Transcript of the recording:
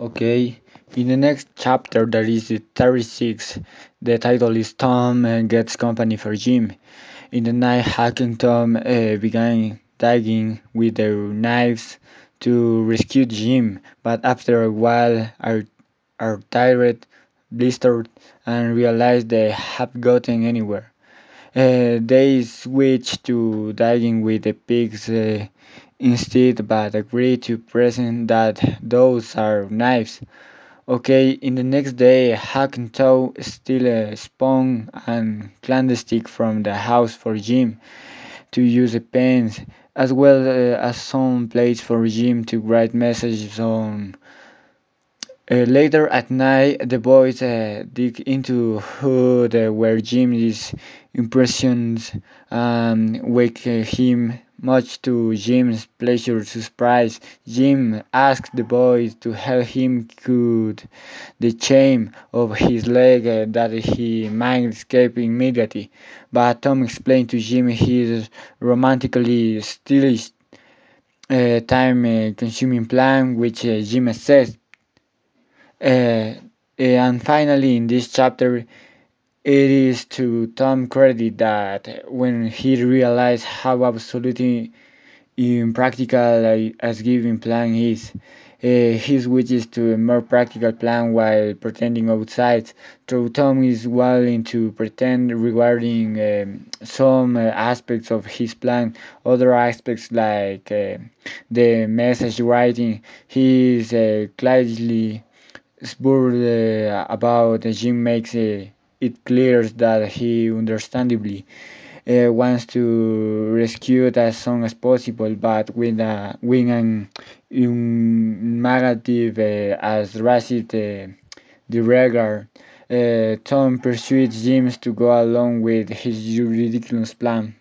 Okay, in the next chapter, that is the 36, the title is Tom Gets Company for Jim. In the night, Huck and Tom uh, began digging with their knives to rescue Jim, but after a while are, are tired, blistered, and realize they have gotten anywhere. Uh, they switch to digging with the pigs uh, instead, but agree to present that those are knives. Okay, in the next day, Huck and Tom steal a spawn and clandestine from the house for Jim to use the pens, as well uh, as some plates for Jim to write messages on. Uh, later at night, the boys uh, dig into hood uh, where Jim is impressions and wake uh, him. Much to Jim's pleasure surprise, Jim asks the boys to help him cut the chain of his leg that he might escape immediately. But Tom explains to Jim his romantically stylish uh, time uh, consuming plan, which uh, Jim accepts. Uh, and finally, in this chapter, it is to Tom credit that when he realized how absolutely impractical a- as giving plan is, uh, he switches to a more practical plan while pretending outside. So Tom is willing to pretend regarding um, some uh, aspects of his plan, other aspects like uh, the message writing, he is uh, Spurred uh, about Jim makes uh, it clear that he understandably uh, wants to rescue it as soon as possible, but with, a, with an uh, as racist. Uh, Tom persuades Jim to go along with his ridiculous plan.